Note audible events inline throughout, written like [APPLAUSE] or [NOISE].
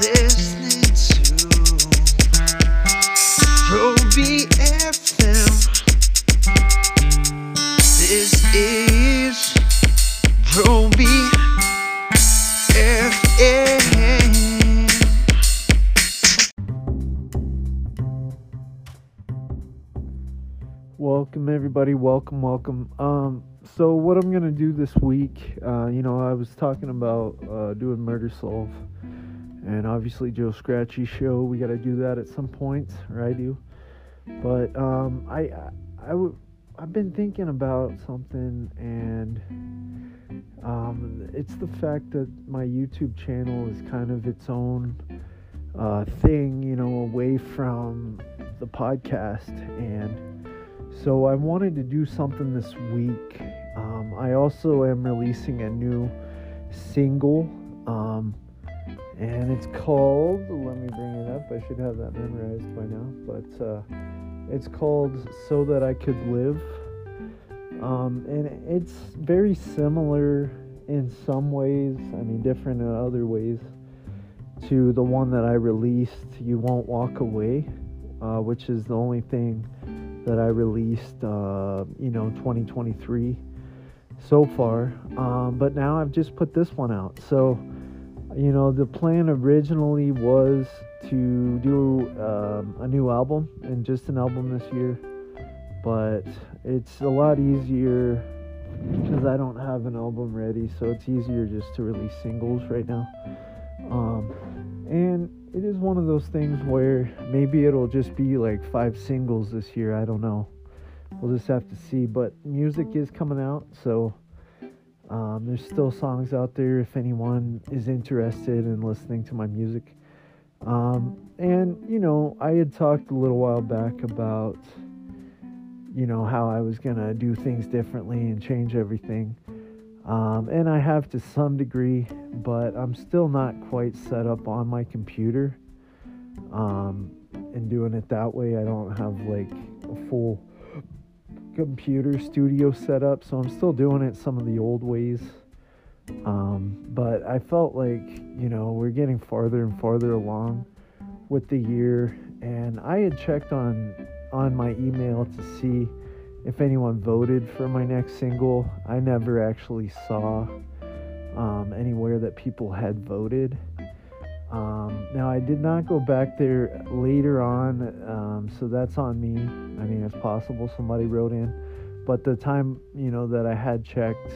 This is Roby FM. Welcome everybody, welcome, welcome. Um, so what I'm gonna do this week, uh, you know, I was talking about uh, doing Murder Solve, and obviously Joe Scratchy show. We got to do that at some point, or I do. But um, I, I, I w- I've been thinking about something, and um, it's the fact that my YouTube channel is kind of its own uh, thing, you know, away from the podcast and. So I wanted to do something this week. Um, I also am releasing a new single, um, and it's called. Let me bring it up. I should have that memorized by now, but uh, it's called "So That I Could Live," um, and it's very similar in some ways. I mean, different in other ways to the one that I released. You won't walk away, uh, which is the only thing that I released, uh, you know, 2023 so far. Um, but now I've just put this one out. So, you know, the plan originally was to do um, a new album and just an album this year. But it's a lot easier because I don't have an album ready. So it's easier just to release singles right now. Um, and it is one of those things where maybe it'll just be like five singles this year. I don't know. We'll just have to see. But music is coming out, so um, there's still songs out there if anyone is interested in listening to my music. Um, and you know, I had talked a little while back about you know how I was gonna do things differently and change everything. Um, and I have to some degree, but I'm still not quite set up on my computer. Um, and doing it that way, I don't have like a full computer studio set up, so I'm still doing it some of the old ways. Um, but I felt like, you know, we're getting farther and farther along with the year, and I had checked on on my email to see if anyone voted for my next single. I never actually saw um, anywhere that people had voted. Um, now, I did not go back there later on, um, so that's on me. I mean, it's possible somebody wrote in, but the time you know that I had checked,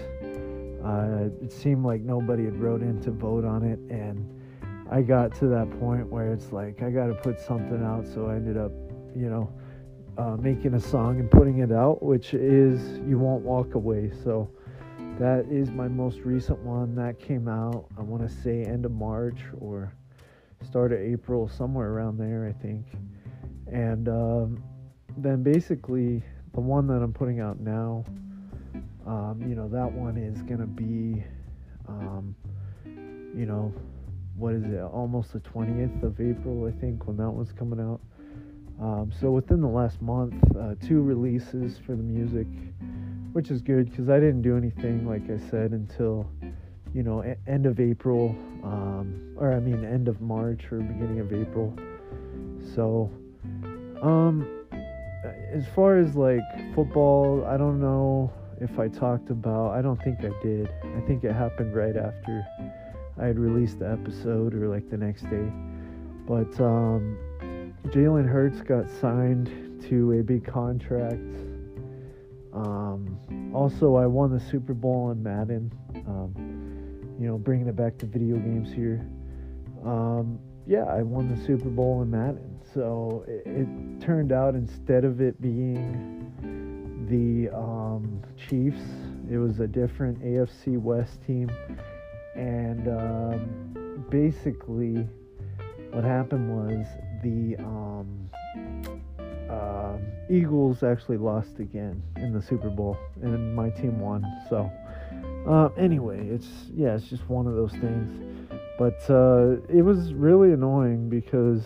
uh, it seemed like nobody had wrote in to vote on it, and I got to that point where it's like I got to put something out, so I ended up, you know, uh, making a song and putting it out, which is "You Won't Walk Away." So that is my most recent one that came out. I want to say end of March or start of April, somewhere around there, I think. And um, then basically the one that I'm putting out now, um, you know, that one is gonna be, um, you know, what is it? Almost the 20th of April, I think, when that one's coming out. Um, so within the last month, uh, two releases for the music, which is good because I didn't do anything, like I said, until you know e- end of April, um, or I mean end of March or beginning of April. So, um, as far as like football, I don't know if I talked about. I don't think I did. I think it happened right after I had released the episode or like the next day. But um, Jalen Hurts got signed to a big contract. Um, also, I won the Super Bowl in Madden. Um, you know, bringing it back to video games here. Um, yeah, I won the Super Bowl in Madden. So it, it turned out instead of it being the um, Chiefs, it was a different AFC West team. And um, basically, what happened was the um, uh, Eagles actually lost again in the Super Bowl, and my team won. So, uh, anyway, it's yeah, it's just one of those things. But uh, it was really annoying because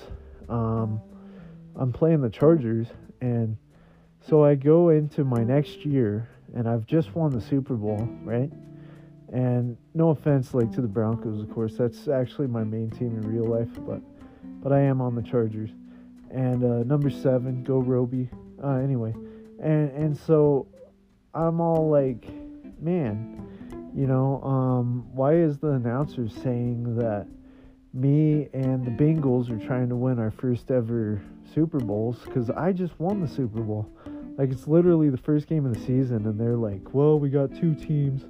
um, I'm playing the Chargers, and so I go into my next year, and I've just won the Super Bowl, right? And no offense, like to the Broncos, of course, that's actually my main team in real life, but but I am on the Chargers. And uh, number seven, go Roby. Uh, anyway, and and so I'm all like, man, you know, um, why is the announcer saying that me and the Bengals are trying to win our first ever Super Bowls? Because I just won the Super Bowl. Like it's literally the first game of the season, and they're like, well, we got two teams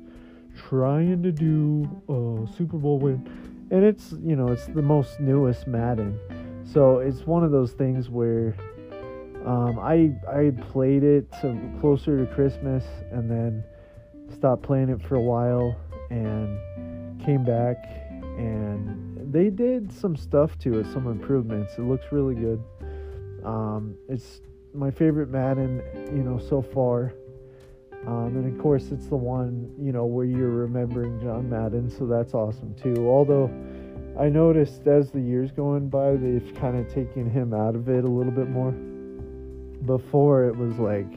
trying to do a Super Bowl win, and it's you know it's the most newest Madden, so it's one of those things where um, I I played it to closer to Christmas and then stopped playing it for a while and came back and they did some stuff to it, some improvements. It looks really good. Um, it's my favorite Madden, you know, so far. Um, and of course, it's the one, you know, where you're remembering John Madden, so that's awesome too. Although I noticed as the years going by, they've kind of taken him out of it a little bit more. Before, it was like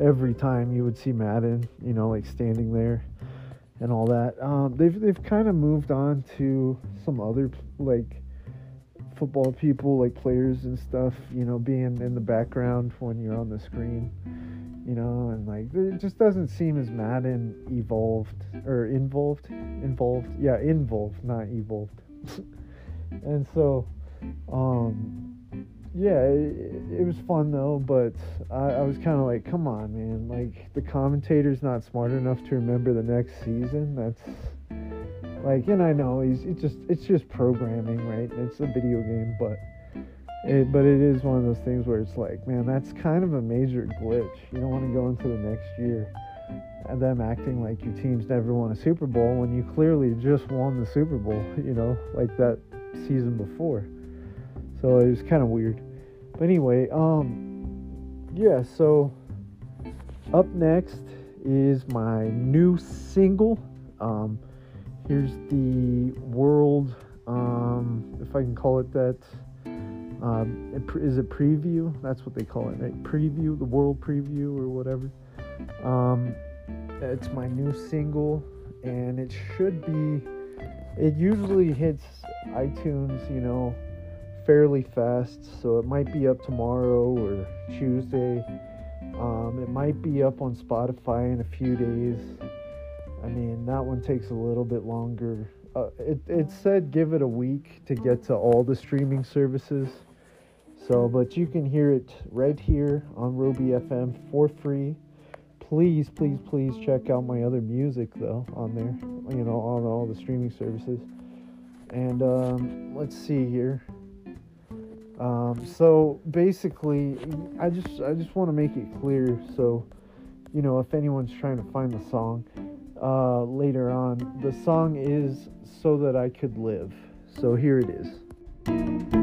every time you would see Madden, you know, like standing there and all that. Um, they've they've kind of moved on to some other like football people, like players and stuff, you know, being in the background when you're on the screen you know, and like it just doesn't seem as Madden evolved or involved, involved, yeah, involved, not evolved. [LAUGHS] and so, um, yeah, it, it was fun though, but I, I was kind of like, come on, man, like the commentator's not smart enough to remember the next season. That's like, and I know he's it's just it's just programming, right? It's a video game, but it, but it is one of those things where it's like, man, that's kind of a major glitch. You don't want to go into the next year and them acting like your team's never won a Super Bowl when you clearly just won the Super Bowl, you know, like that season before. So it was kind of weird. But anyway, um, yeah, so up next is my new single. Um, here's the world, um, if I can call it that um, is it preview? That's what they call it, right? Preview, the world preview or whatever. Um, it's my new single, and it should be. It usually hits iTunes, you know, fairly fast, so it might be up tomorrow or Tuesday. Um, it might be up on Spotify in a few days. I mean, that one takes a little bit longer. Uh, it, it said give it a week to get to all the streaming services. So, but you can hear it right here on Roby FM for free. Please, please, please check out my other music though on there, you know, on all the streaming services. And um, let's see here. Um, so basically, I just I just want to make it clear. So, you know, if anyone's trying to find the song uh, later on, the song is "So That I Could Live." So here it is.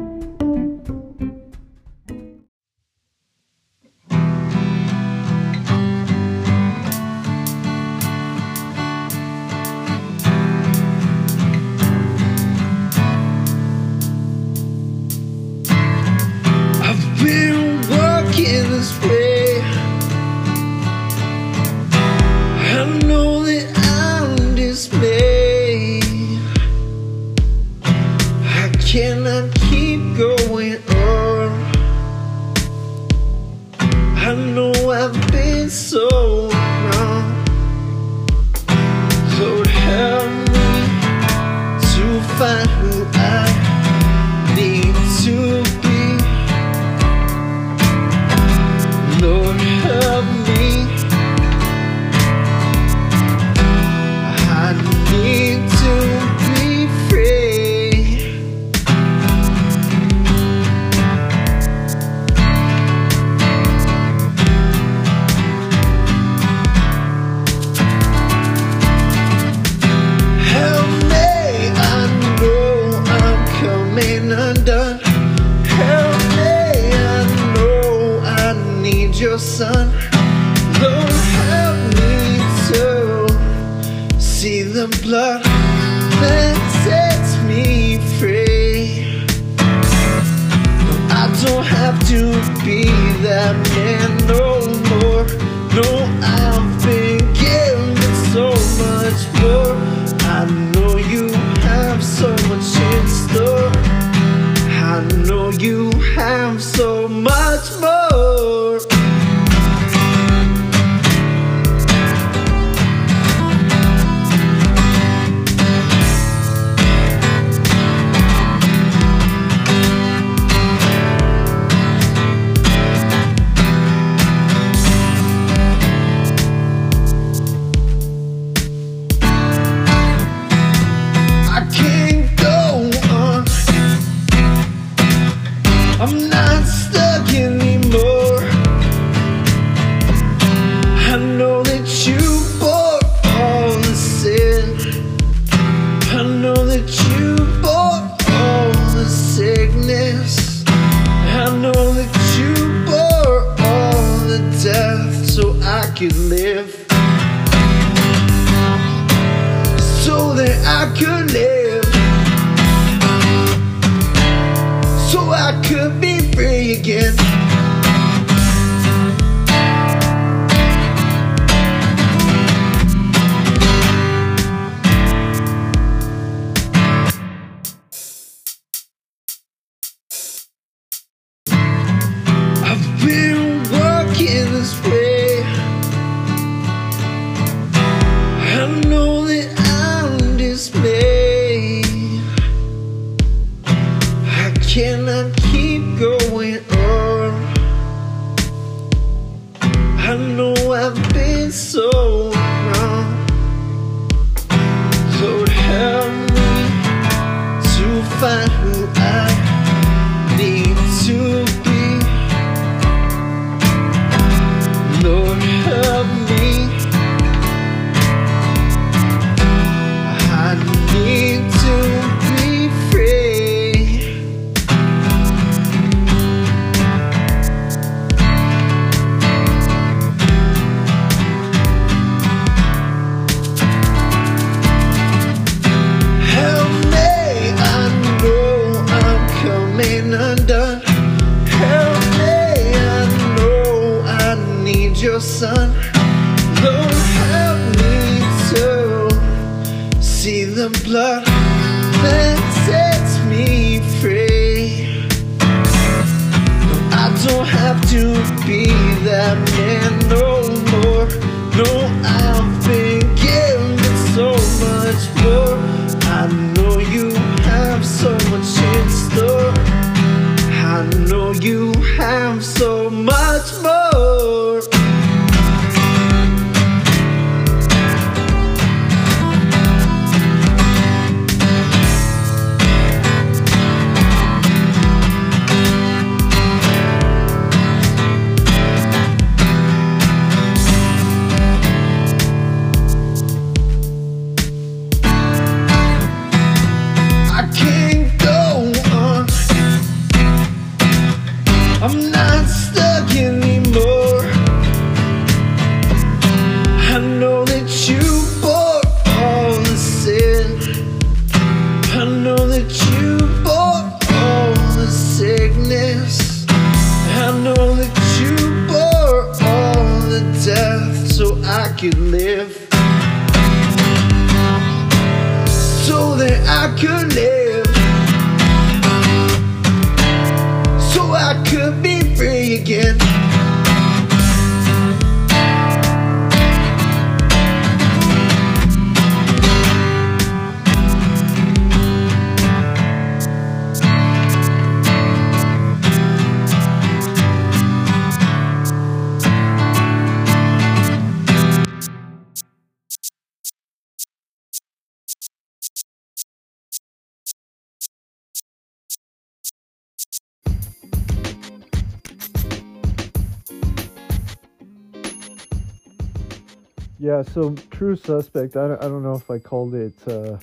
Yeah, so True Suspect, I don't, I don't know if I called it uh,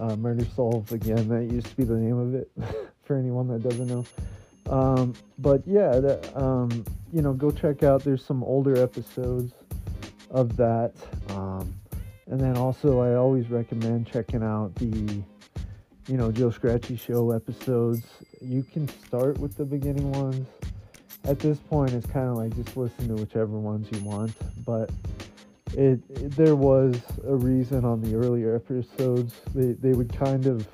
uh, Murder Solved again. That used to be the name of it [LAUGHS] for anyone that doesn't know. Um, but yeah, that, um, you know, go check out. There's some older episodes of that. Um, and then also, I always recommend checking out the, you know, Joe Scratchy Show episodes. You can start with the beginning ones. At this point, it's kind of like just listen to whichever ones you want. But it, it, there was a reason on the earlier episodes. They, they would kind of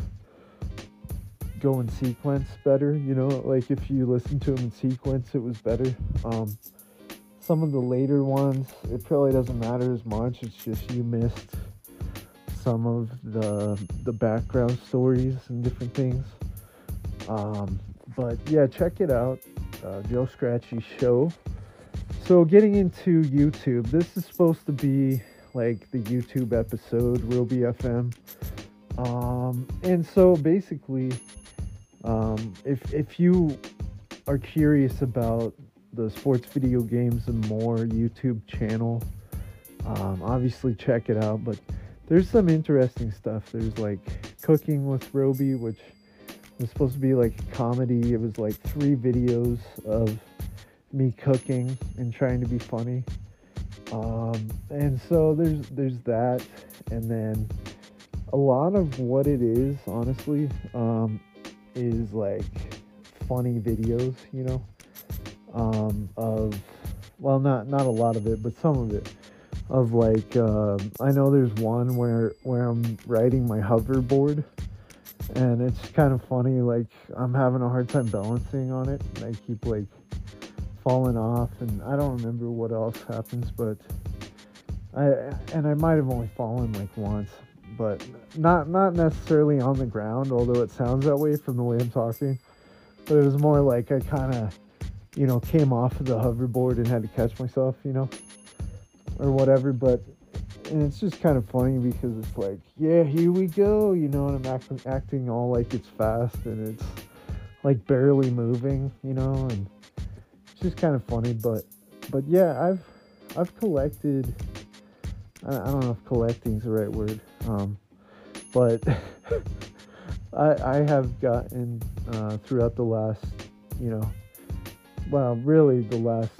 go in sequence better you know like if you listen to them in sequence it was better. Um, some of the later ones it probably doesn't matter as much it's just you missed some of the the background stories and different things. Um, but yeah check it out uh, joe scratchy show. So getting into YouTube, this is supposed to be like the YouTube episode, Roby FM. Um, and so basically, um, if if you are curious about the sports video games and more YouTube channel, um, obviously check it out. But there's some interesting stuff. There's like cooking with Roby, which was supposed to be like comedy. It was like three videos of me cooking and trying to be funny. Um, and so there's there's that, and then a lot of what it is, honestly, um, is like funny videos, you know, um, of well, not not a lot of it, but some of it of like uh, I know there's one where where I'm riding my hoverboard, and it's kind of funny. Like I'm having a hard time balancing on it. And I keep like falling off, and I don't remember what else happens, but I and I might have only fallen like once, but not not necessarily on the ground, although it sounds that way from the way I'm talking. But it was more like I kind of, you know, came off of the hoverboard and had to catch myself, you know, or whatever. But and it's just kind of funny because it's like, yeah, here we go, you know, and I'm acting acting all like it's fast and it's like barely moving, you know, and just kind of funny. But but yeah, I've I've collected. I, I don't know if collecting is the right word, um, but [LAUGHS] I I have gotten uh, throughout the last, you know, well, really the last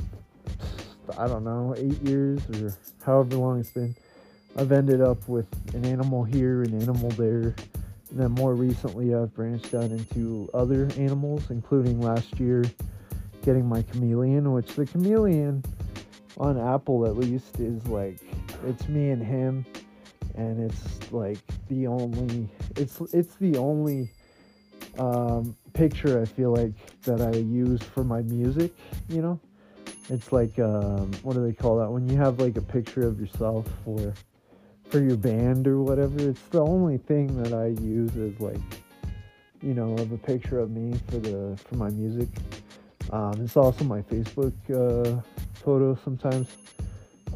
I don't know eight years or however long it's been. I've ended up with an animal here, an animal there, and then more recently I've branched out into other animals, including last year getting my chameleon, which the chameleon on Apple at least is like it's me and him and it's like the only it's it's the only um, picture I feel like that I use for my music, you know? It's like um, what do they call that when you have like a picture of yourself for for your band or whatever. It's the only thing that I use as like you know of a picture of me for the for my music. Um, it's also my Facebook uh, photo sometimes.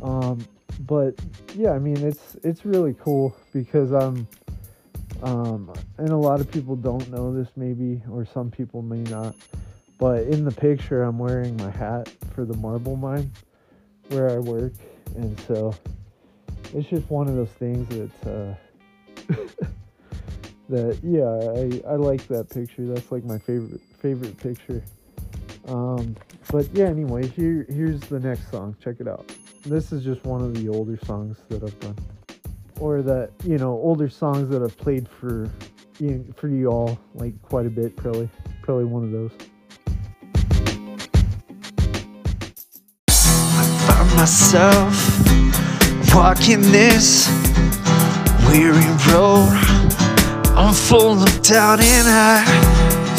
Um, but yeah, I mean it's it's really cool because I'm um, and a lot of people don't know this maybe or some people may not. But in the picture, I'm wearing my hat for the marble mine where I work, and so it's just one of those things that uh, [LAUGHS] that yeah, I, I like that picture. That's like my favorite favorite picture. Um, but yeah, anyway, here here's the next song. Check it out. This is just one of the older songs that I've done, or that you know older songs that I've played for you for you all like quite a bit. Probably probably one of those. I found myself walking this weary road. I'm full of doubt and I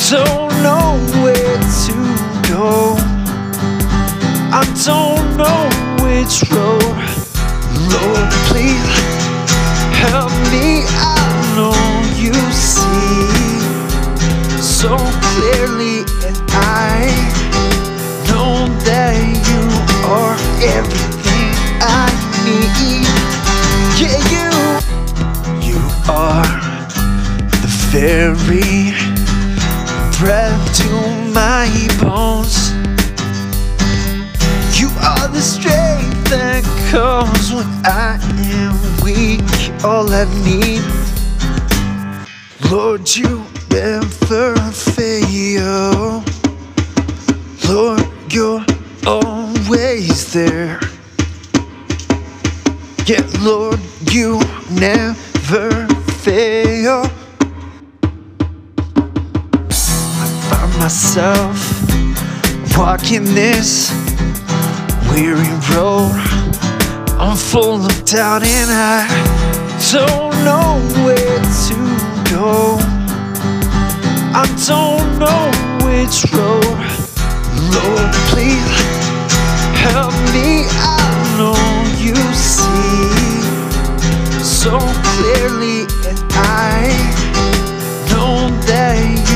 don't know where to go. I don't know which road. Lord, please help me. I know you see so clearly, and I know that you are everything I need. Yeah, you, you are the very breath to my bones. You are the strength that comes when I am weak. All I need, Lord, you never fail. Lord, you're always there. Yeah, Lord, you never fail. Myself walking this weary road. I'm full of doubt and I don't know where to go. I don't know which road. Lord, please help me. I know you see so clearly, and I know that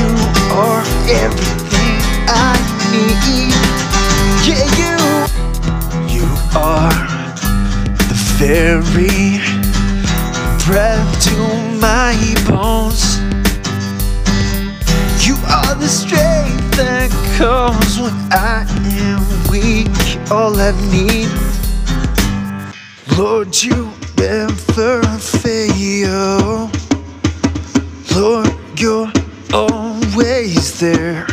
are everything I need. Yeah, you, you are the very breath to my bones. You are the strength that comes when I am weak. All I need, Lord, you never fail. Lord, you're always there.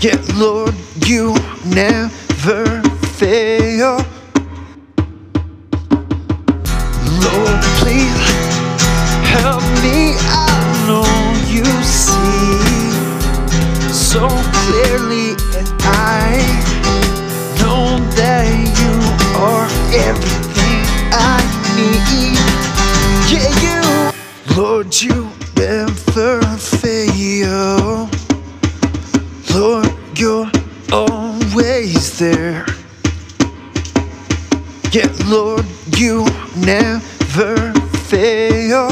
Yeah, Lord, you never fail. Lord, please help me. I know you see so clearly, and I know that you are everything I need. Yeah, you, Lord, you never fail. Lord, you're always there. Yeah, Lord, you never fail.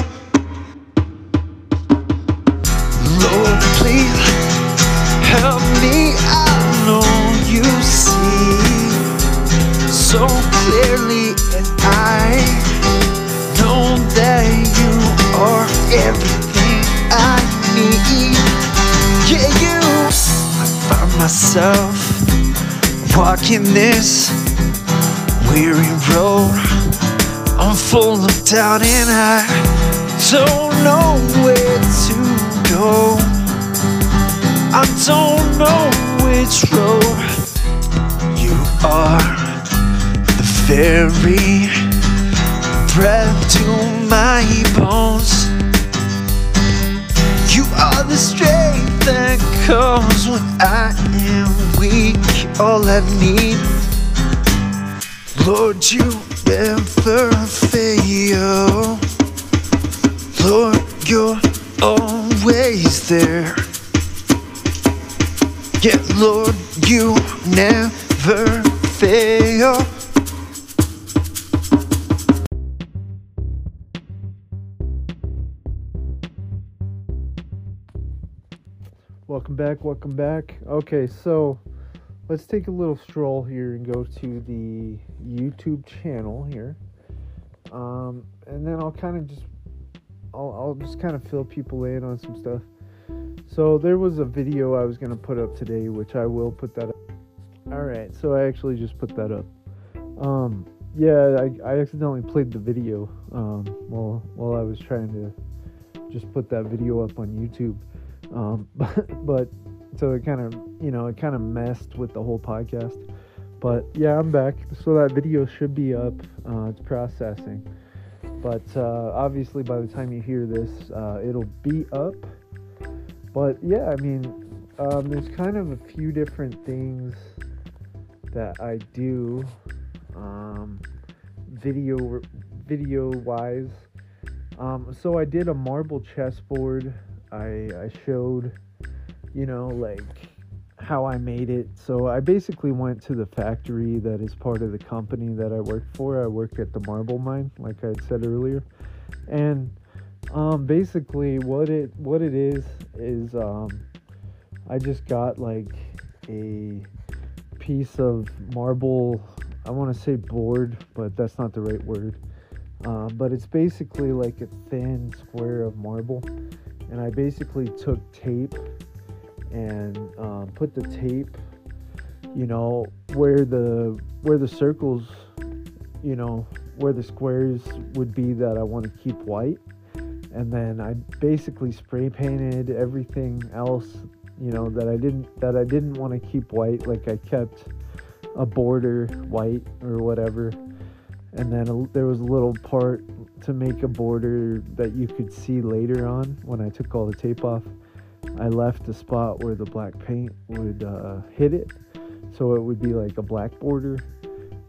Lord, please help me. I know you see so clearly, and I know that you are everything. Yeah, you. I find myself walking this weary road. I'm full of doubt and I don't know where to go. I don't know which road you are. The very breath to my I am weak. All I need. Lord, you never fail. Lord, you're always there. Yeah, Lord, you never fail. Welcome back, welcome back. Okay, so let's take a little stroll here and go to the YouTube channel here. Um, and then I'll kind of just I'll, I'll just kind of fill people in on some stuff. So there was a video I was going to put up today, which I will put that up. All right, so I actually just put that up. Um, yeah, I, I accidentally played the video um, while while I was trying to just put that video up on YouTube. Um, but, [LAUGHS] but so it kind of you know it kind of messed with the whole podcast. But yeah, I'm back. So that video should be up. Uh, it's processing. But uh, obviously, by the time you hear this, uh, it'll be up. But yeah, I mean, um, there's kind of a few different things that I do, um, video video wise. Um, so I did a marble chessboard. I I showed, you know, like how I made it. So I basically went to the factory that is part of the company that I work for. I work at the marble mine, like I said earlier, and um, basically what it what it is is um, I just got like a piece of marble. I want to say board, but that's not the right word. Uh, but it's basically like a thin square of marble, and I basically took tape and um, put the tape, you know, where the where the circles, you know, where the squares would be that I want to keep white, and then I basically spray painted everything else, you know, that I didn't that I didn't want to keep white. Like I kept a border white or whatever, and then a, there was a little part to make a border that you could see later on when I took all the tape off. I left a spot where the black paint would uh, hit it, so it would be like a black border.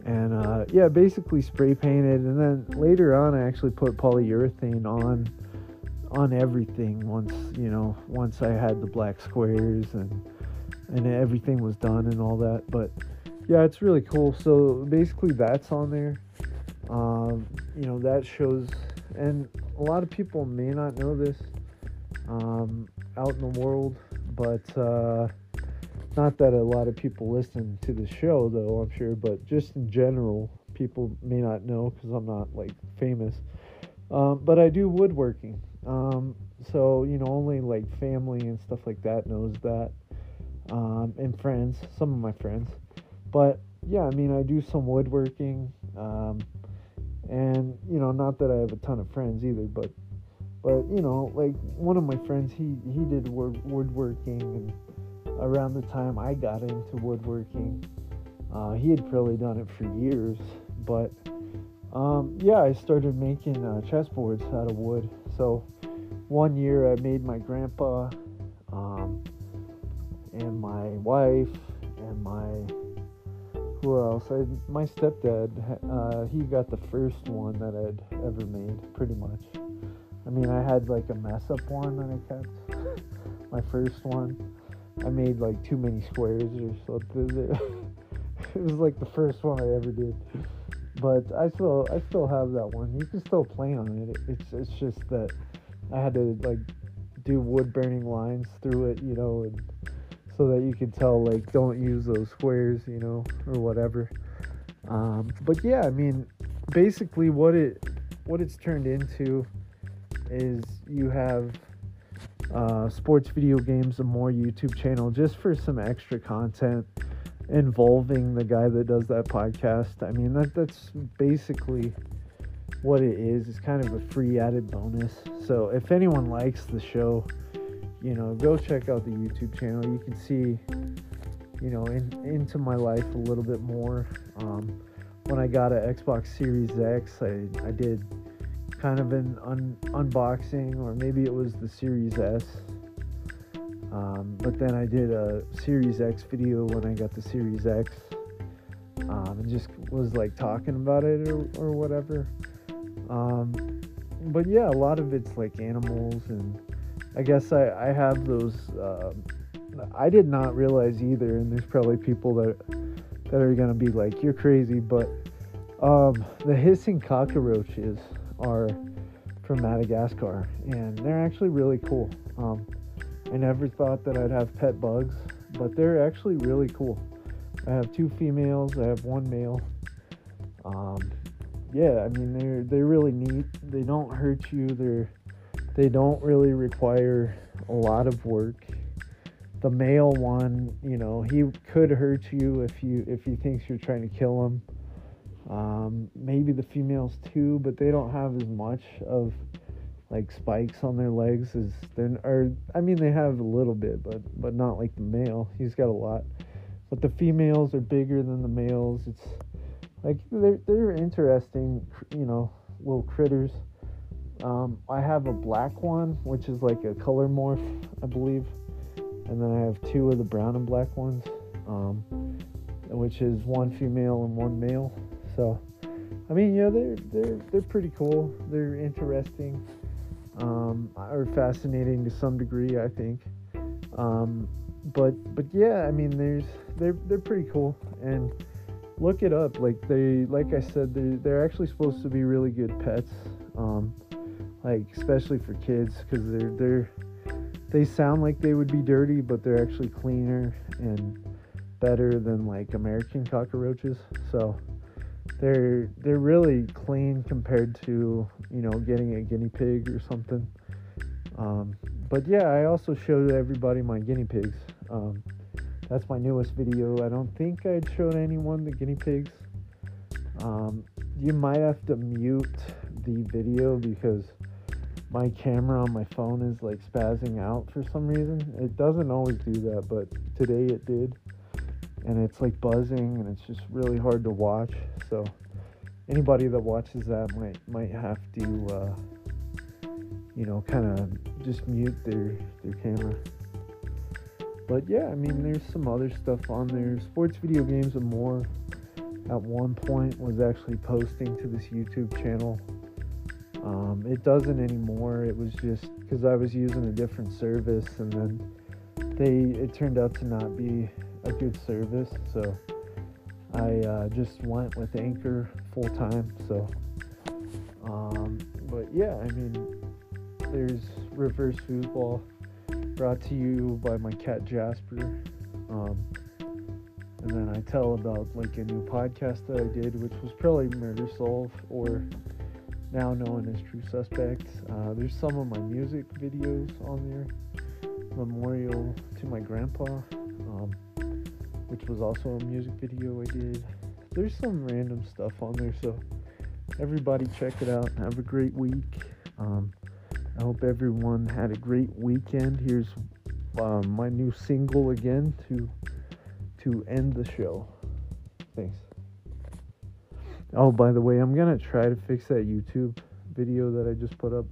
And uh, yeah, basically spray painted, and then later on, I actually put polyurethane on on everything once you know once I had the black squares and and everything was done and all that. But yeah, it's really cool. So basically, that's on there. Um, you know that shows, and a lot of people may not know this um, out in the world, but uh, not that a lot of people listen to the show, though I'm sure. But just in general, people may not know because I'm not like famous. Um, but I do woodworking. Um, so, you know, only like family and stuff like that knows that. Um, and friends, some of my friends. But yeah, I mean, I do some woodworking. Um, and, you know, not that I have a ton of friends either, but, but, you know, like one of my friends, he, he did wood, woodworking and around the time I got into woodworking, uh, he had probably done it for years, but um, yeah, I started making uh, chessboards out of wood. So one year I made my grandpa um, and my wife and my who else? I, my stepdad. Uh, he got the first one that I'd ever made, pretty much. I mean, I had like a mess up one that I kept. [LAUGHS] my first one. I made like too many squares or something. [LAUGHS] it was like the first one I ever did but I still I still have that one. You can still play on it. It's it's just that I had to like do wood burning lines through it, you know, and so that you can tell like don't use those squares, you know, or whatever. Um, but yeah, I mean, basically what it what it's turned into is you have uh, sports video games and more YouTube channel just for some extra content involving the guy that does that podcast. I mean, that that's basically what it is. It's kind of a free added bonus. So if anyone likes the show, you know, go check out the YouTube channel. You can see, you know, in, into my life a little bit more. Um, when I got an Xbox Series X, I, I did kind of an un- unboxing, or maybe it was the Series S. Um, but then I did a Series X video when I got the Series X um, and just was like talking about it or, or whatever. Um, but yeah, a lot of it's like animals, and I guess I, I have those. Uh, I did not realize either, and there's probably people that that are gonna be like, "You're crazy," but um, the hissing cockroaches are from Madagascar, and they're actually really cool. Um, I never thought that I'd have pet bugs, but they're actually really cool. I have two females, I have one male. Um, yeah, I mean they're they're really neat. They don't hurt you. They're they don't really require a lot of work. The male one, you know, he could hurt you if you if he thinks you're trying to kill him. Um, maybe the females too, but they don't have as much of like spikes on their legs as they're or I mean they have a little bit but but not like the male he's got a lot but the females are bigger than the males it's like they're, they're interesting you know little critters um, I have a black one which is like a color morph I believe and then I have two of the brown and black ones um, which is one female and one male so I mean yeah they're they're they're pretty cool they're interesting um, are fascinating to some degree, I think. Um, but but yeah, I mean, there's they're they're pretty cool and look it up. Like they like I said, they they're actually supposed to be really good pets. Um, like especially for kids because they're they're they sound like they would be dirty, but they're actually cleaner and better than like American cockroaches. So they're they're really clean compared to you know getting a guinea pig or something. Um, but yeah, I also showed everybody my guinea pigs. Um, that's my newest video. I don't think I'd showed anyone the guinea pigs. Um, you might have to mute the video because my camera on my phone is like spazzing out for some reason. It doesn't always do that, but today it did and it's like buzzing and it's just really hard to watch. So anybody that watches that might might have to uh, you know kind of just mute their their camera. But yeah, I mean there's some other stuff on there. Sports video games and more at one point was actually posting to this YouTube channel. Um, it doesn't anymore. It was just because I was using a different service, and then they it turned out to not be a good service, so I uh, just went with Anchor full time. So, um, but yeah, I mean, there's reverse foosball brought to you by my cat Jasper. Um, and then I tell about like a new podcast that I did, which was probably Murder Solve or now known as True Suspects. Uh, there's some of my music videos on there, memorial to my grandpa, um, which was also a music video I did. There's some random stuff on there, so everybody check it out. Have a great week. Um, I hope everyone had a great weekend. Here's um, my new single again to to end the show. Thanks. Oh, by the way, I'm gonna try to fix that YouTube video that I just put up.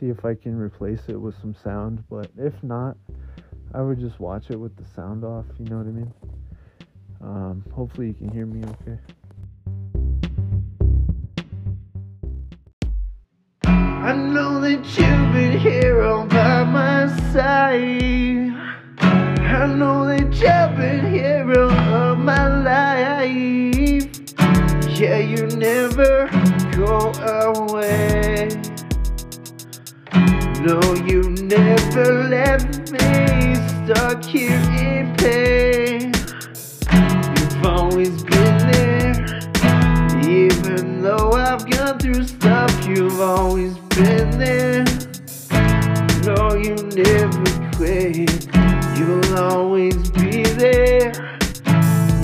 See if I can replace it with some sound. But if not, I would just watch it with the sound off. You know what I mean? Um, hopefully you can hear me okay. I know that you've been here all by my side. I know that you've been here all of my life. Yeah, you never go away. No, you never left me stuck here in pain. You've always been there. Even though I've gone through stuff, you've always been there. No, you never quit. You'll always be there.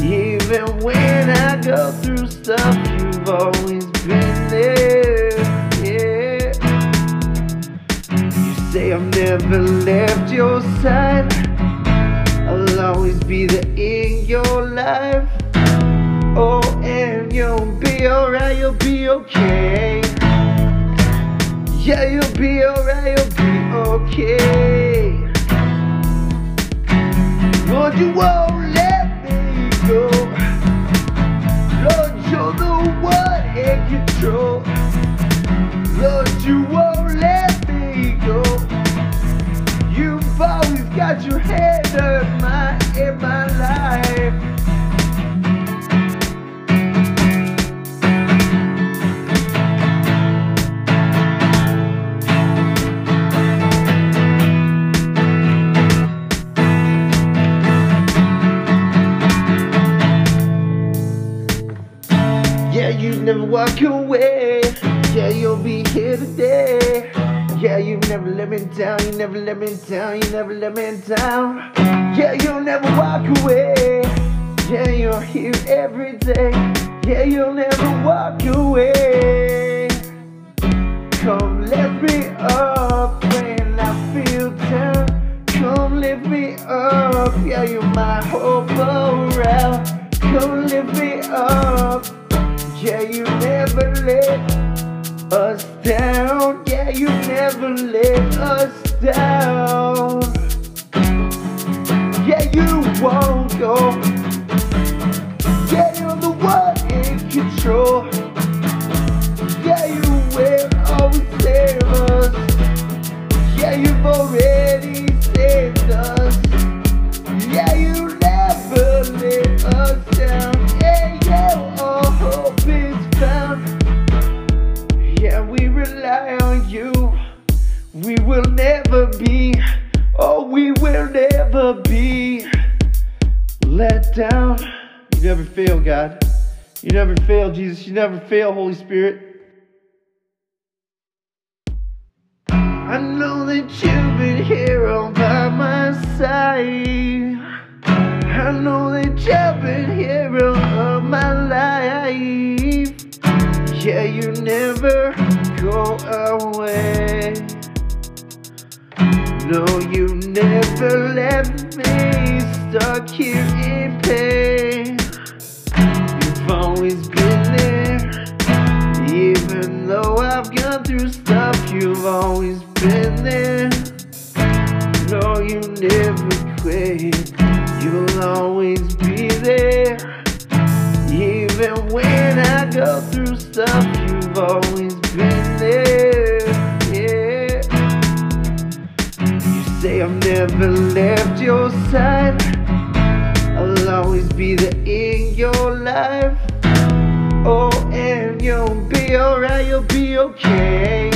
Even when I go through stuff, you've always been there. Yeah. You say I've never left your side. I'll always be there in your life. Oh, and you'll be alright, you'll be okay. Yeah, you'll be alright, you'll be okay. Lord, you won't let me go. Control. Lord, you won't let me go. You've always got your hand down. You never let me down. Yeah, you'll never walk away. Yeah, you're here every day. Here all of my life. Yeah, you never go away. No, you never left me stuck here in pain. You've always been there. Even though I've gone through stuff, you've always been there. No, you never quit. You'll always there. Even when I go through stuff, you've always been there. Yeah. You say I've never left your side. I'll always be there in your life. Oh, and you'll be alright, you'll be okay.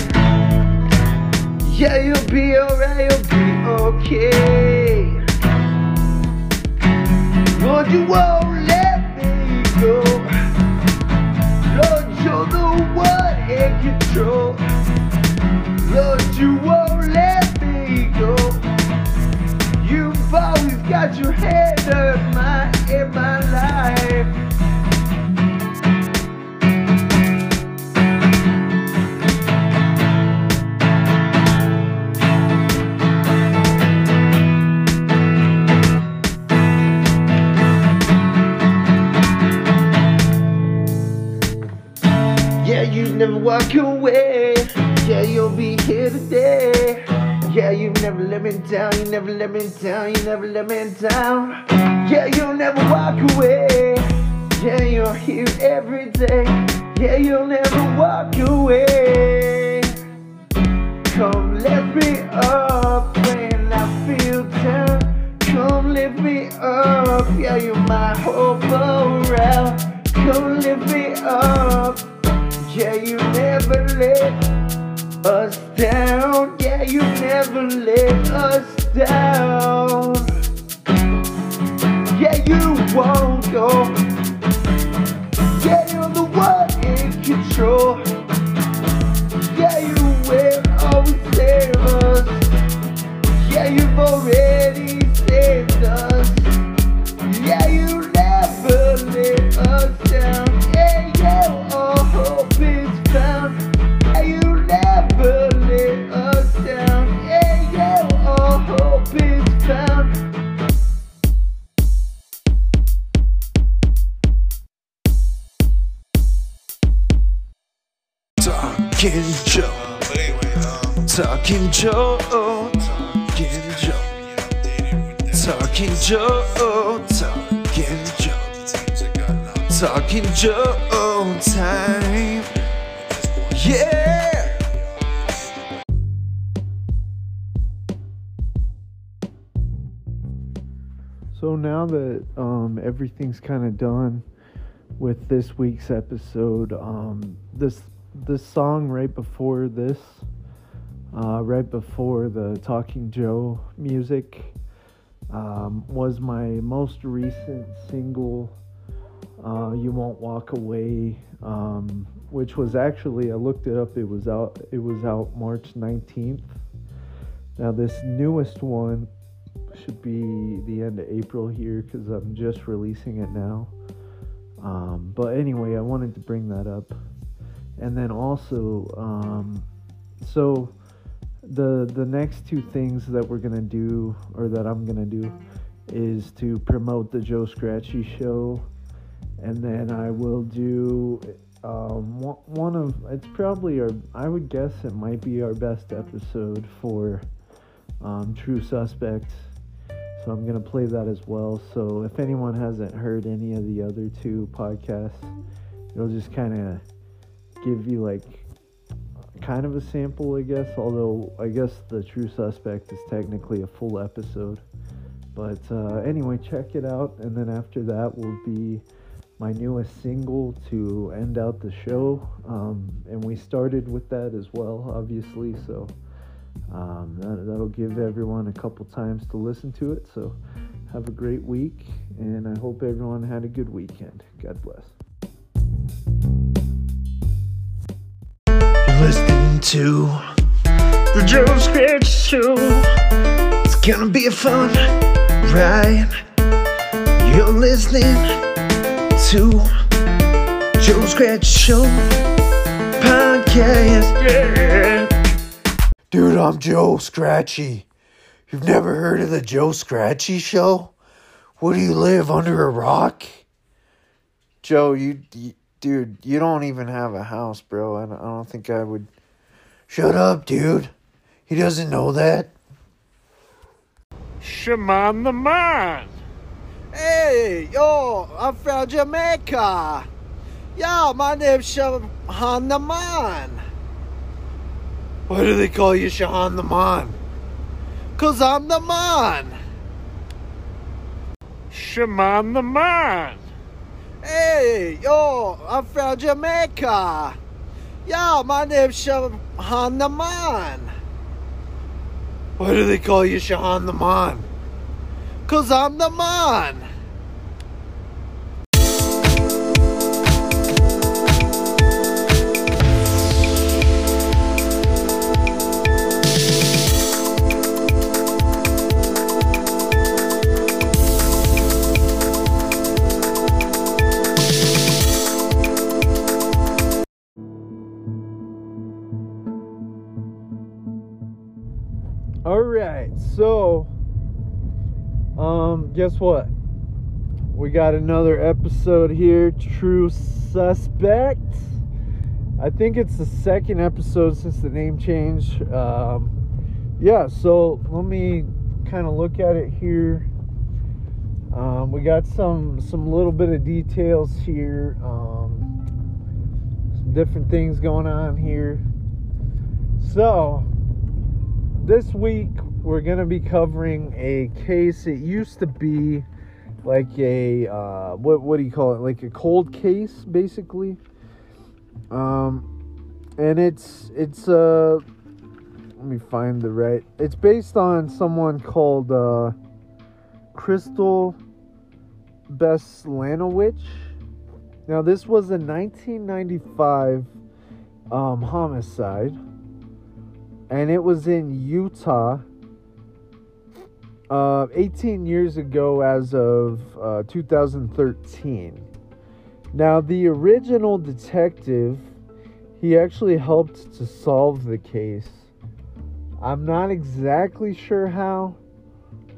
Yeah, you'll be alright, you'll be okay. Lord, you won't let me go. Lord, you're the one in control. Lord, you won't let me go. You've always got your hand in my in my life. Never walk away. Yeah, you'll be here today. Yeah, you never let me down. You never let me down. You never let me down. Yeah, you'll never walk away. Yeah, you're here every day. Yeah, you'll never walk away. Come lift me up when I feel down. Come lift me up. Yeah, you're my hope around. Come lift me up. Yeah, you never let us down. Yeah, you never let us down. Yeah, you won't go. Yeah, you're the one in control. Yeah, you will always save us. Yeah, you've already saved us. Now that um, everything's kind of done with this week's episode, um, this this song right before this, uh, right before the Talking Joe music, um, was my most recent single. Uh, you won't walk away, um, which was actually I looked it up. It was out. It was out March nineteenth. Now this newest one should be the end of April here because I'm just releasing it now. Um, but anyway, I wanted to bring that up, and then also, um, so the the next two things that we're gonna do, or that I'm gonna do, is to promote the Joe Scratchy show, and then I will do um, one one of it's probably our I would guess it might be our best episode for um, True Suspect. So I'm gonna play that as well. So if anyone hasn't heard any of the other two podcasts, it'll just kind of give you like kind of a sample, I guess. Although I guess the True Suspect is technically a full episode. But uh, anyway, check it out, and then after that will be my newest single to end out the show. Um, and we started with that as well, obviously. So. Um, that, that'll give everyone a couple times to listen to it. So have a great week, and I hope everyone had a good weekend. God bless. You're listening to the Joe Scratch Show. It's gonna be a fun ride. You're listening to Joe Scratch Show podcast. Yeah. Dude, I'm Joe Scratchy. You've never heard of the Joe Scratchy show? What do you live under a rock? Joe, you, you dude, you don't even have a house, bro. I don't, I don't think I would. Shut up, dude. He doesn't know that. Shaman the Man. Hey, yo, I'm from Jamaica. Yo, my name's Shaman the Man. Why do they call you Shahan the Man? Cause I'm the man. Shaman the man. Hey, yo, I'm from Jamaica. Yeah, my name's Shahan the Man. Why do they call you Shahan the Man? Cause I'm the man. Right, so um, guess what? We got another episode here. True Suspect. I think it's the second episode since the name change. Um, yeah, so let me kind of look at it here. Um, we got some some little bit of details here. Um, some different things going on here. So this week we're gonna be covering a case. It used to be like a uh, what what do you call it? Like a cold case, basically. Um, and it's it's uh, let me find the right. It's based on someone called uh, Crystal Beslanowitch. Now this was a 1995 um, homicide and it was in Utah uh, 18 years ago as of uh, 2013. Now, the original detective, he actually helped to solve the case. I'm not exactly sure how,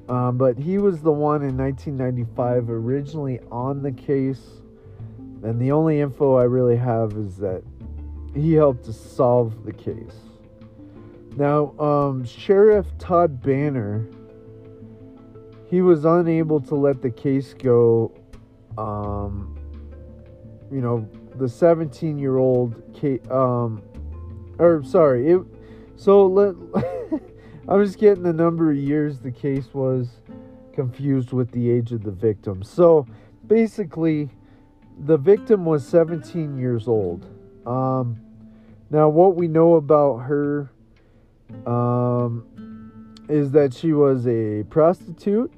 um, but he was the one in 1995 originally on the case. And the only info I really have is that he helped to solve the case. Now, um, Sheriff Todd Bonner, he was unable to let the case go. Um, you know, the 17 year old um, or sorry, it, so let, [LAUGHS] I'm just getting the number of years the case was confused with the age of the victim. So basically, the victim was 17 years old. Um, now, what we know about her um, is that she was a prostitute.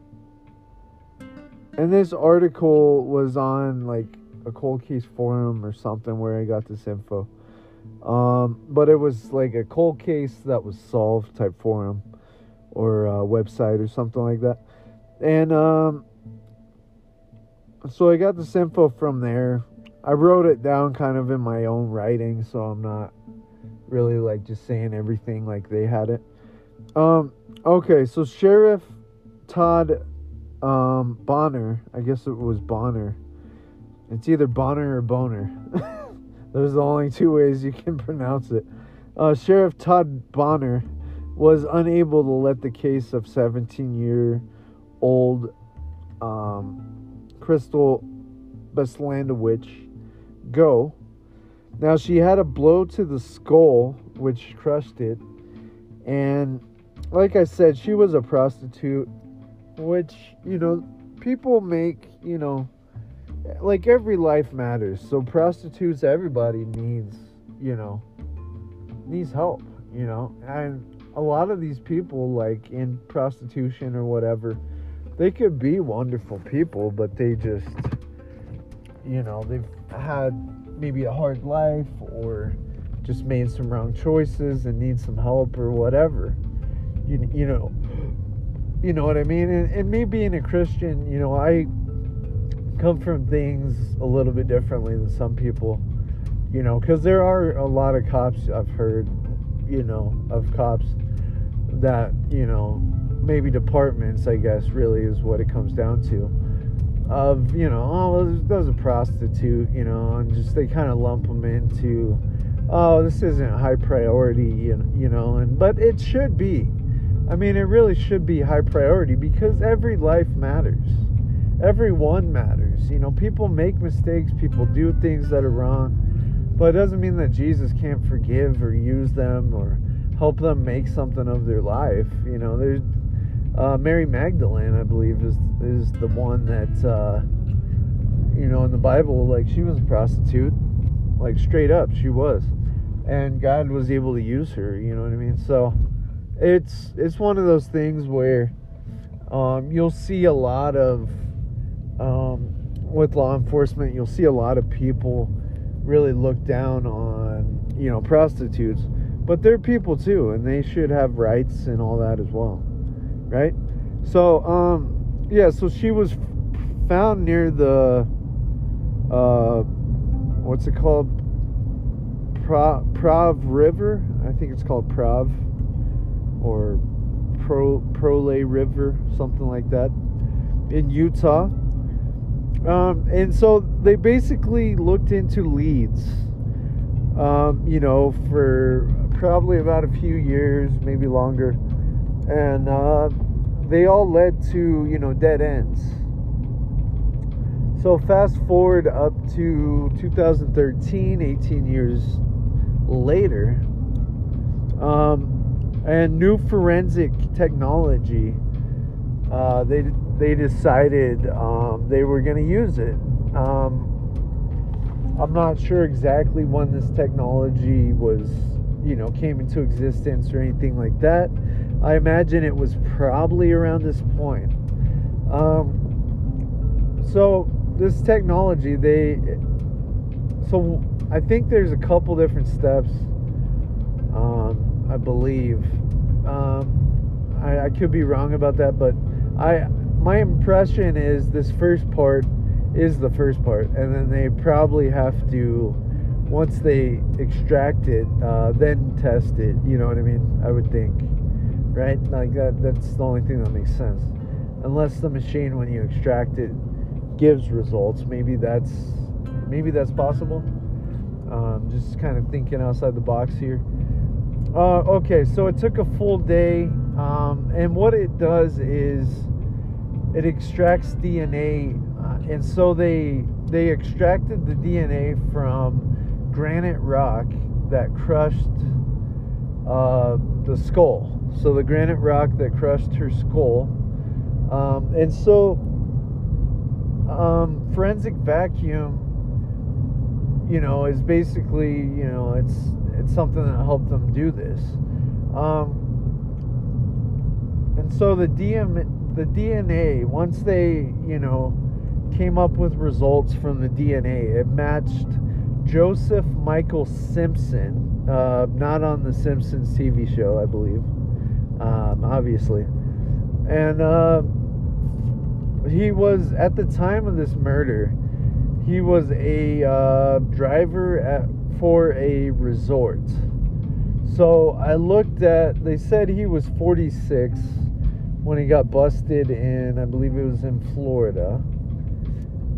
And this article was on like a cold case forum or something where I got this info. Um, but it was like a cold case that was solved type forum or uh, website or something like that. And um, so I got this info from there. I wrote it down kind of in my own writing, so I'm not really like just saying everything like they had it. Um, okay, so Sheriff Todd um, Bonner, I guess it was Bonner. It's either Bonner or Boner. [LAUGHS] Those are the only two ways you can [LAUGHS] pronounce it. Uh, Sheriff Todd Bonner was unable to let the case of 17 year old um, Crystal Beslandowicz go. Now, she had a blow to the skull, which crushed it. And like I said, she was a prostitute, which, you know, people make, you know, like every life matters. So prostitutes, everybody needs, you know, needs help, you know. And a lot of these people, like in prostitution or whatever, they could be wonderful people, but they just, you know, they've had maybe a hard life or just made some wrong choices and need some help or whatever. You, you know, you know what I mean? And, and me being a Christian, you know, I come from things a little bit differently than some people, you know, because there are a lot of cops I've heard, you know, of cops that, you know, maybe departments, I guess, really is what it comes down to. Of, you know, oh, that was a prostitute, you know, and just they kind of lump them into, oh, this isn't high priority, you know, and but it should be. I mean, it really should be high priority because every life matters. Everyone matters. You know, people make mistakes, people do things that are wrong, but it doesn't mean that Jesus can't forgive or use them or help them make something of their life. You know, there's uh, Mary Magdalene, I believe, is is the one that uh, you know in the Bible, like she was a prostitute, like straight up, she was, and God was able to use her. You know what I mean? So it's it's one of those things where um, you'll see a lot of um, with law enforcement, you'll see a lot of people really look down on you know prostitutes, but they're people too, and they should have rights and all that as well, right? So um, yeah, so she was found near the uh, what's it called? Prav, Prav River, I think it's called Prav, or Pro Prole River, something like that, in Utah. Um, and so they basically looked into leads, um, you know, for probably about a few years, maybe longer, and uh, they all led to you know dead ends. So fast forward up to 2013, 18 years later, um, and new forensic technology. Uh, they they decided um, they were going to use it. Um, I'm not sure exactly when this technology was, you know, came into existence or anything like that. I imagine it was probably around this point. Um, so this technology, they, so I think there's a couple different steps. Um, I believe. Um, I, I could be wrong about that, but I my impression is this first part is the first part, and then they probably have to once they extract it, uh, then test it. You know what I mean? I would think, right? Like that. That's the only thing that makes sense. Unless the machine, when you extract it, gives results. Maybe that's maybe that's possible. Um, just kind of thinking outside the box here. Uh, okay, so it took a full day, um, and what it does is it extracts DNA, uh, and so they they extracted the DNA from granite rock that crushed uh, the skull. So the granite rock that crushed her skull, um, and so um, forensic vacuum, you know, is basically you know it's it's something that helped them do this. Um, and so the DM, the DNA, once they, you know, came up with results from the DNA, it matched Joseph Michael Simpson, uh, not on the Simpsons TV show, I believe, um, obviously. And uh, he was, at the time of this murder, he was a uh, driver at, for a resort. So I looked at, they said he was 46 when he got busted in, I believe it was in Florida.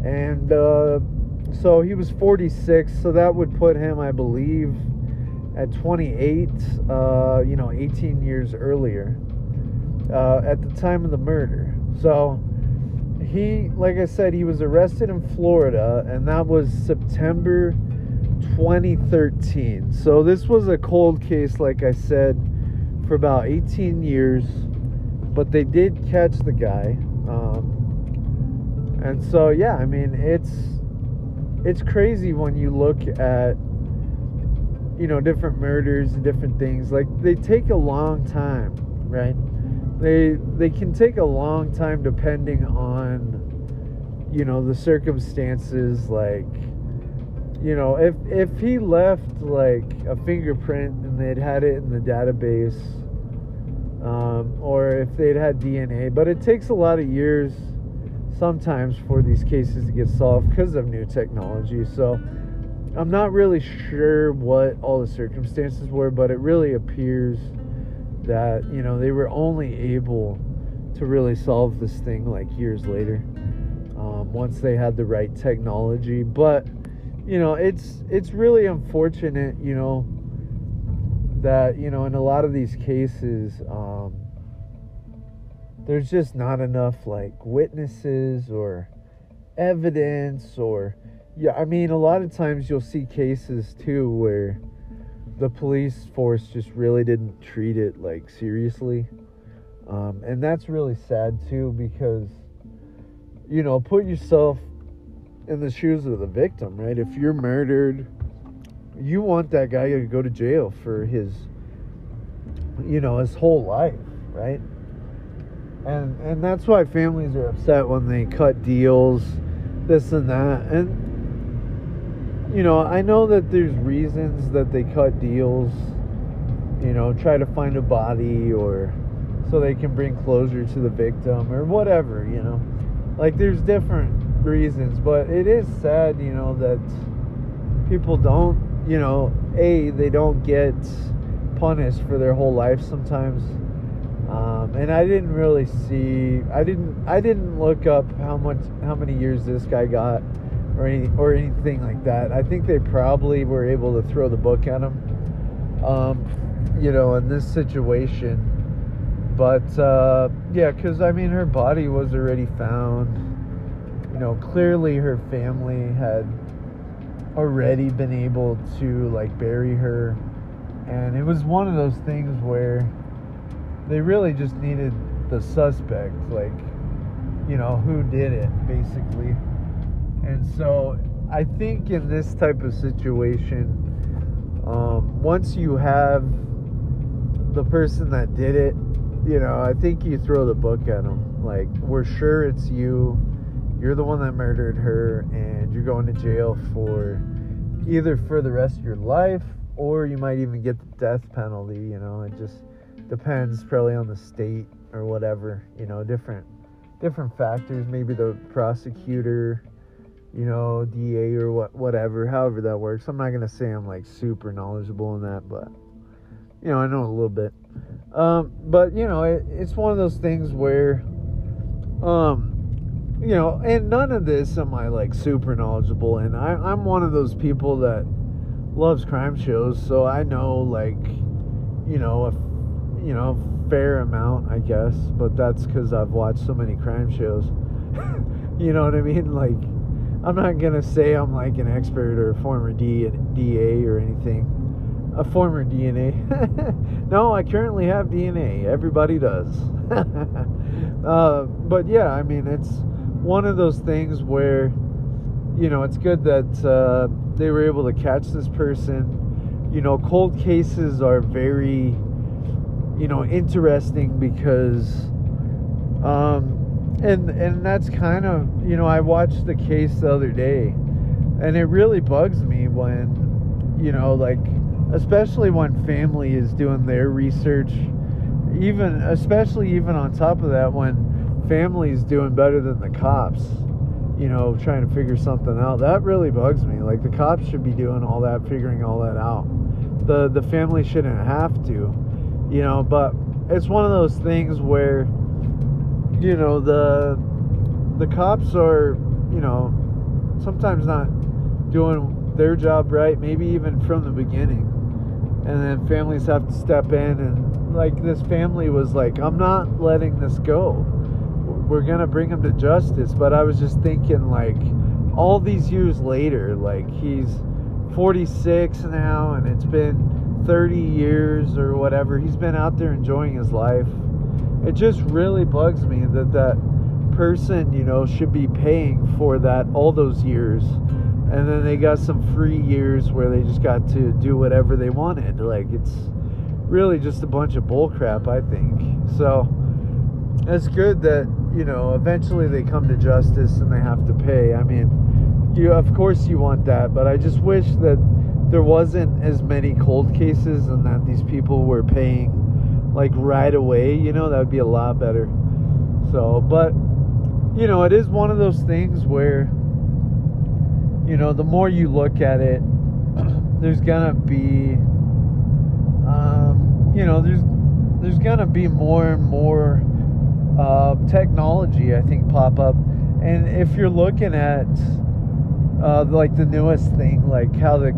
And uh, so he was 46, so that would put him, I believe, at 28, uh, you know, 18 years earlier uh, at the time of the murder. So he, like I said, he was arrested in Florida, and that was September 2013. So this was a cold case, like I said, for about 18 years, but they did catch the guy. Um, and so, yeah, I mean, it's it's crazy when you look at you know different murders and different things. Like they take a long time, right? They they can take a long time depending on you know the circumstances like you know, if if he left like a fingerprint and they'd had it in the database, um, or if they'd had DNA, but it takes a lot of years sometimes for these cases to get solved because of new technology. So I'm not really sure what all the circumstances were, but it really appears that you know they were only able to really solve this thing like years later um, once they had the right technology, but you know it's it's really unfortunate you know that you know in a lot of these cases um, there's just not enough like witnesses or evidence or yeah i mean a lot of times you'll see cases too where the police force just really didn't treat it like seriously. Um, and that's really sad too because, you know, put yourself in the shoes of the victim, right? If you're murdered, you want that guy to go to jail for his, you know, his whole life, right? And and that's why families are upset when they cut deals, this and that. And you know, I know that there's reasons that they cut deals, you know, try to find a body or so they can bring closure to the victim or whatever, you know. Like there's different reasons, but it is sad, you know, that people don't, you know, A, they don't get punished for their whole life sometimes. Um, and I didn't really see I didn't I didn't look up how much how many years this guy got or any or anything like that. I think they probably were able to throw the book at him. Um, you know, in this situation but uh, yeah, because I mean, her body was already found. You know, clearly her family had already been able to like bury her, and it was one of those things where they really just needed the suspect, like, you know, who did it, basically. And so I think in this type of situation, um, once you have the person that did it you know, I think you throw the book at them. Like, we're sure it's you. You're the one that murdered her, and you're going to jail for either for the rest of your life or you might even get the death penalty. You know, it just depends probably on the state or whatever. You know, different different factors. Maybe the prosecutor, you know, DA or what, whatever. However that works. I'm not gonna say I'm like super knowledgeable in that, but you know, I know a little bit. Um, but you know, it, it's one of those things where, um, you know, and none of this am I like super knowledgeable and I, I'm one of those people that loves crime shows, so I know like, you know, a, you know, fair amount, I guess. But that's because I've watched so many crime shows. [LAUGHS] you know what I mean? [LAUGHS] Like, I'm not gonna say I'm like an expert or a former D, DA or anything a former DNA. [LAUGHS] no, I currently have DNA. Everybody does. uh, but yeah, I mean, it's one of those things where, you know, it's good that uh, they were able to catch this person. You know, cold cases are very, you know, interesting because, um, and and that's kind of, you know, I watched the case the other day, and it really bugs me when, you know, like especially when family is doing their research even especially even on top of that when family is doing better than the cops you know trying to figure something out. That really bugs me. Like the cops should be doing all that figuring all that out. The the family shouldn't have to you know but it's one of those things where you know the the cops are you know sometimes not doing their job right maybe even from the beginning. And then families have to step in and like this family was like i'm not letting this go we're gonna bring him to justice but i was just thinking like all these years later like he's 46 now and it's been 30 years or whatever he's been out there enjoying his life it just really bugs me that that person you know should be paying for that all those years and then they got some free years where they just got to do whatever they wanted. Like it's really just a bunch of bullcrap, I think. So it's good that you know eventually they come to justice and they have to pay. I mean, you of course you want that, but I just wish that there wasn't as many cold cases and that these people were paying like right away. You know that would be a lot better. So, but you know, it is one of those things where you know, the more you look at it, [CLEARS THROAT] there's gonna be, um, you know, there's there's gonna be more and more uh, technology, I think, pop up. And if you're looking at uh, like the newest thing, like how the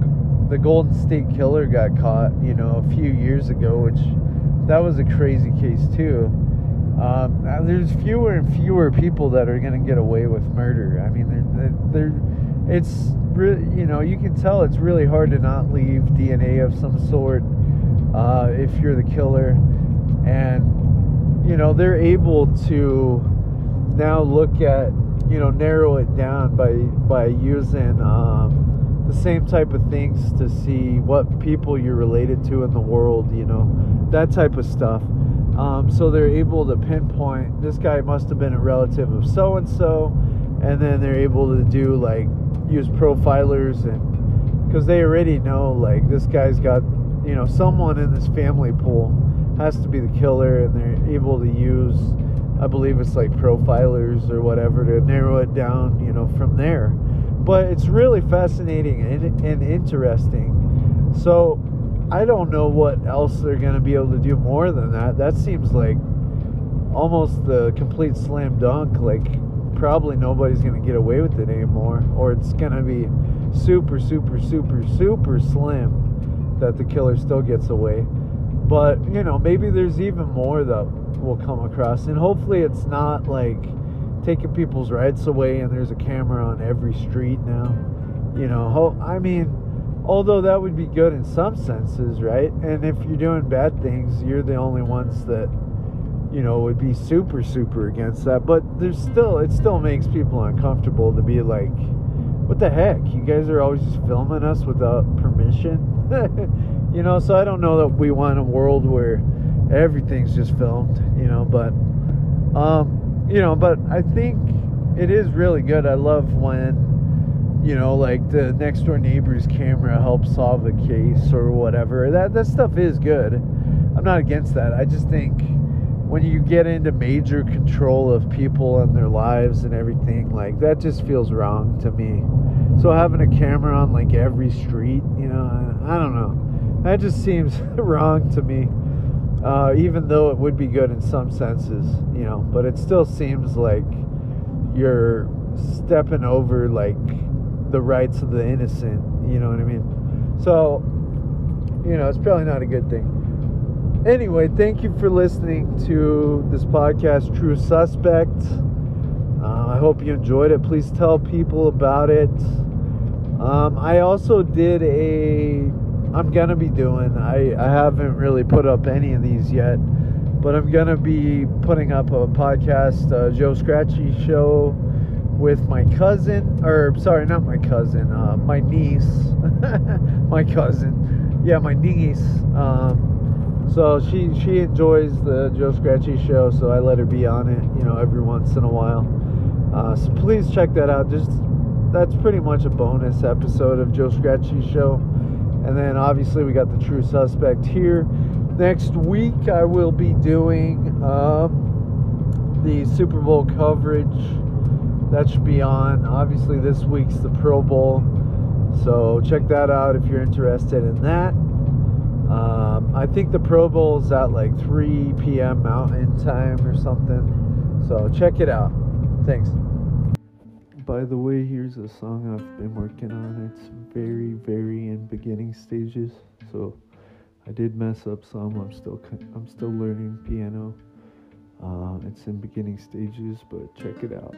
the Golden State Killer got caught, you know, a few years ago, which that was a crazy case too. Um, there's fewer and fewer people that are going to get away with murder. I mean, they're, they're it's you know, you can tell it's really hard to not leave DNA of some sort uh, if you're the killer. And, you know, they're able to now look at, you know, narrow it down by by using um, the same type of things to see what people you're related to in the world, you know, that type of stuff. Um, so they're able to pinpoint this guy must have been a relative of so and so, and then they're able to do like use profilers and because they already know like this guy's got you know someone in this family pool has to be the killer, and they're able to use I believe it's like profilers or whatever to narrow it down, you know, from there. But it's really fascinating and, and interesting. So I don't know what else they're going to be able to do more than that. That seems like almost the complete slam dunk. Like, probably nobody's going to get away with it anymore, or it's going to be super, super, super, super slim that the killer still gets away. But, you know, maybe there's even more that will come across, and hopefully it's not like taking people's rights away and there's a camera on every street now. You know, I mean, although that would be good in some senses, right? And if you're doing bad things, you're the only ones that you know would be super super against that. But there's still it still makes people uncomfortable to be like, what the heck? You guys are always just filming us without permission. [LAUGHS] you know, so I don't know that we want a world where everything's just filmed, you know, but um, you know, but I think it is really good. I love when you know, like the next door neighbor's camera helps solve a case or whatever. That that stuff is good. I'm not against that. I just think when you get into major control of people and their lives and everything, like that just feels wrong to me. So having a camera on like every street, you know, I, I don't know. That just seems [LAUGHS] wrong to me. Uh, even though it would be good in some senses, you know, but it still seems like you're stepping over like the rights of the innocent. You know what I mean? So, you know, it's probably not a good thing. Anyway, thank you for listening to this podcast, True Suspect. Uh, I hope you enjoyed it. Please tell people about it. Um, I also did a. I'm gonna be doing. I I haven't really put up any of these yet, but I'm gonna be putting up a podcast, uh, Joe Scratchy Show with my cousin, or sorry, not my cousin, uh, my niece, [LAUGHS] my cousin, yeah, my niece. Um, so she she enjoys the Joe Scratchy show, so I let her be on it, you know, every once in a while. Uh, so please check that out. Just that's pretty much a bonus episode of Joe Scratchy show, and then obviously we got the True Suspect here. Next week I will be doing um, the Super Bowl coverage that should be on. Obviously, this week's the Pro Bowl, so check that out if you're interested in that. Um, I think the Pro Bowl's at like 3 p.m. Mountain Time or something, so check it out. Thanks. By the way, here's a song I've been working on. It's very, very in beginning stages, so I did mess up some. I'm still, I'm still learning piano. Uh, it's in beginning stages, but check it out.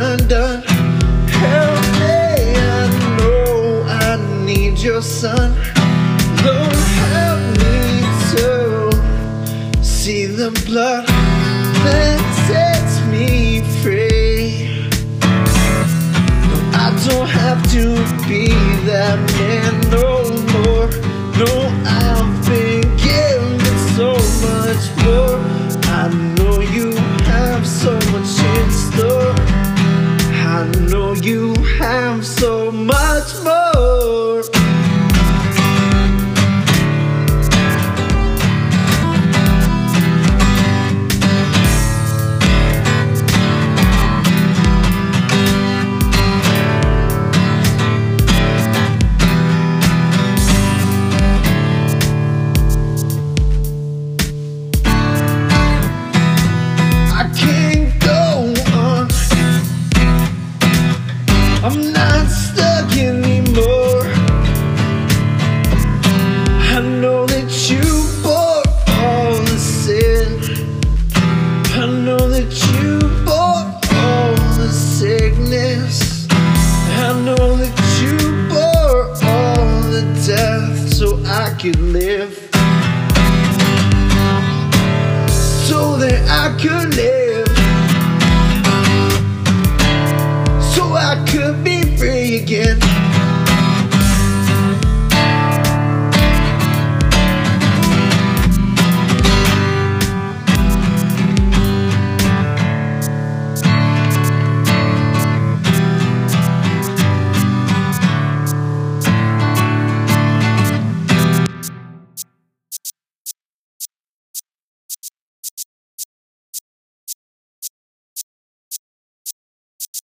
Help me, I know I need your son. Lord, help me to see the blood that sets me free. No, I don't have to be that man no more. No, I've been given so much more. you have so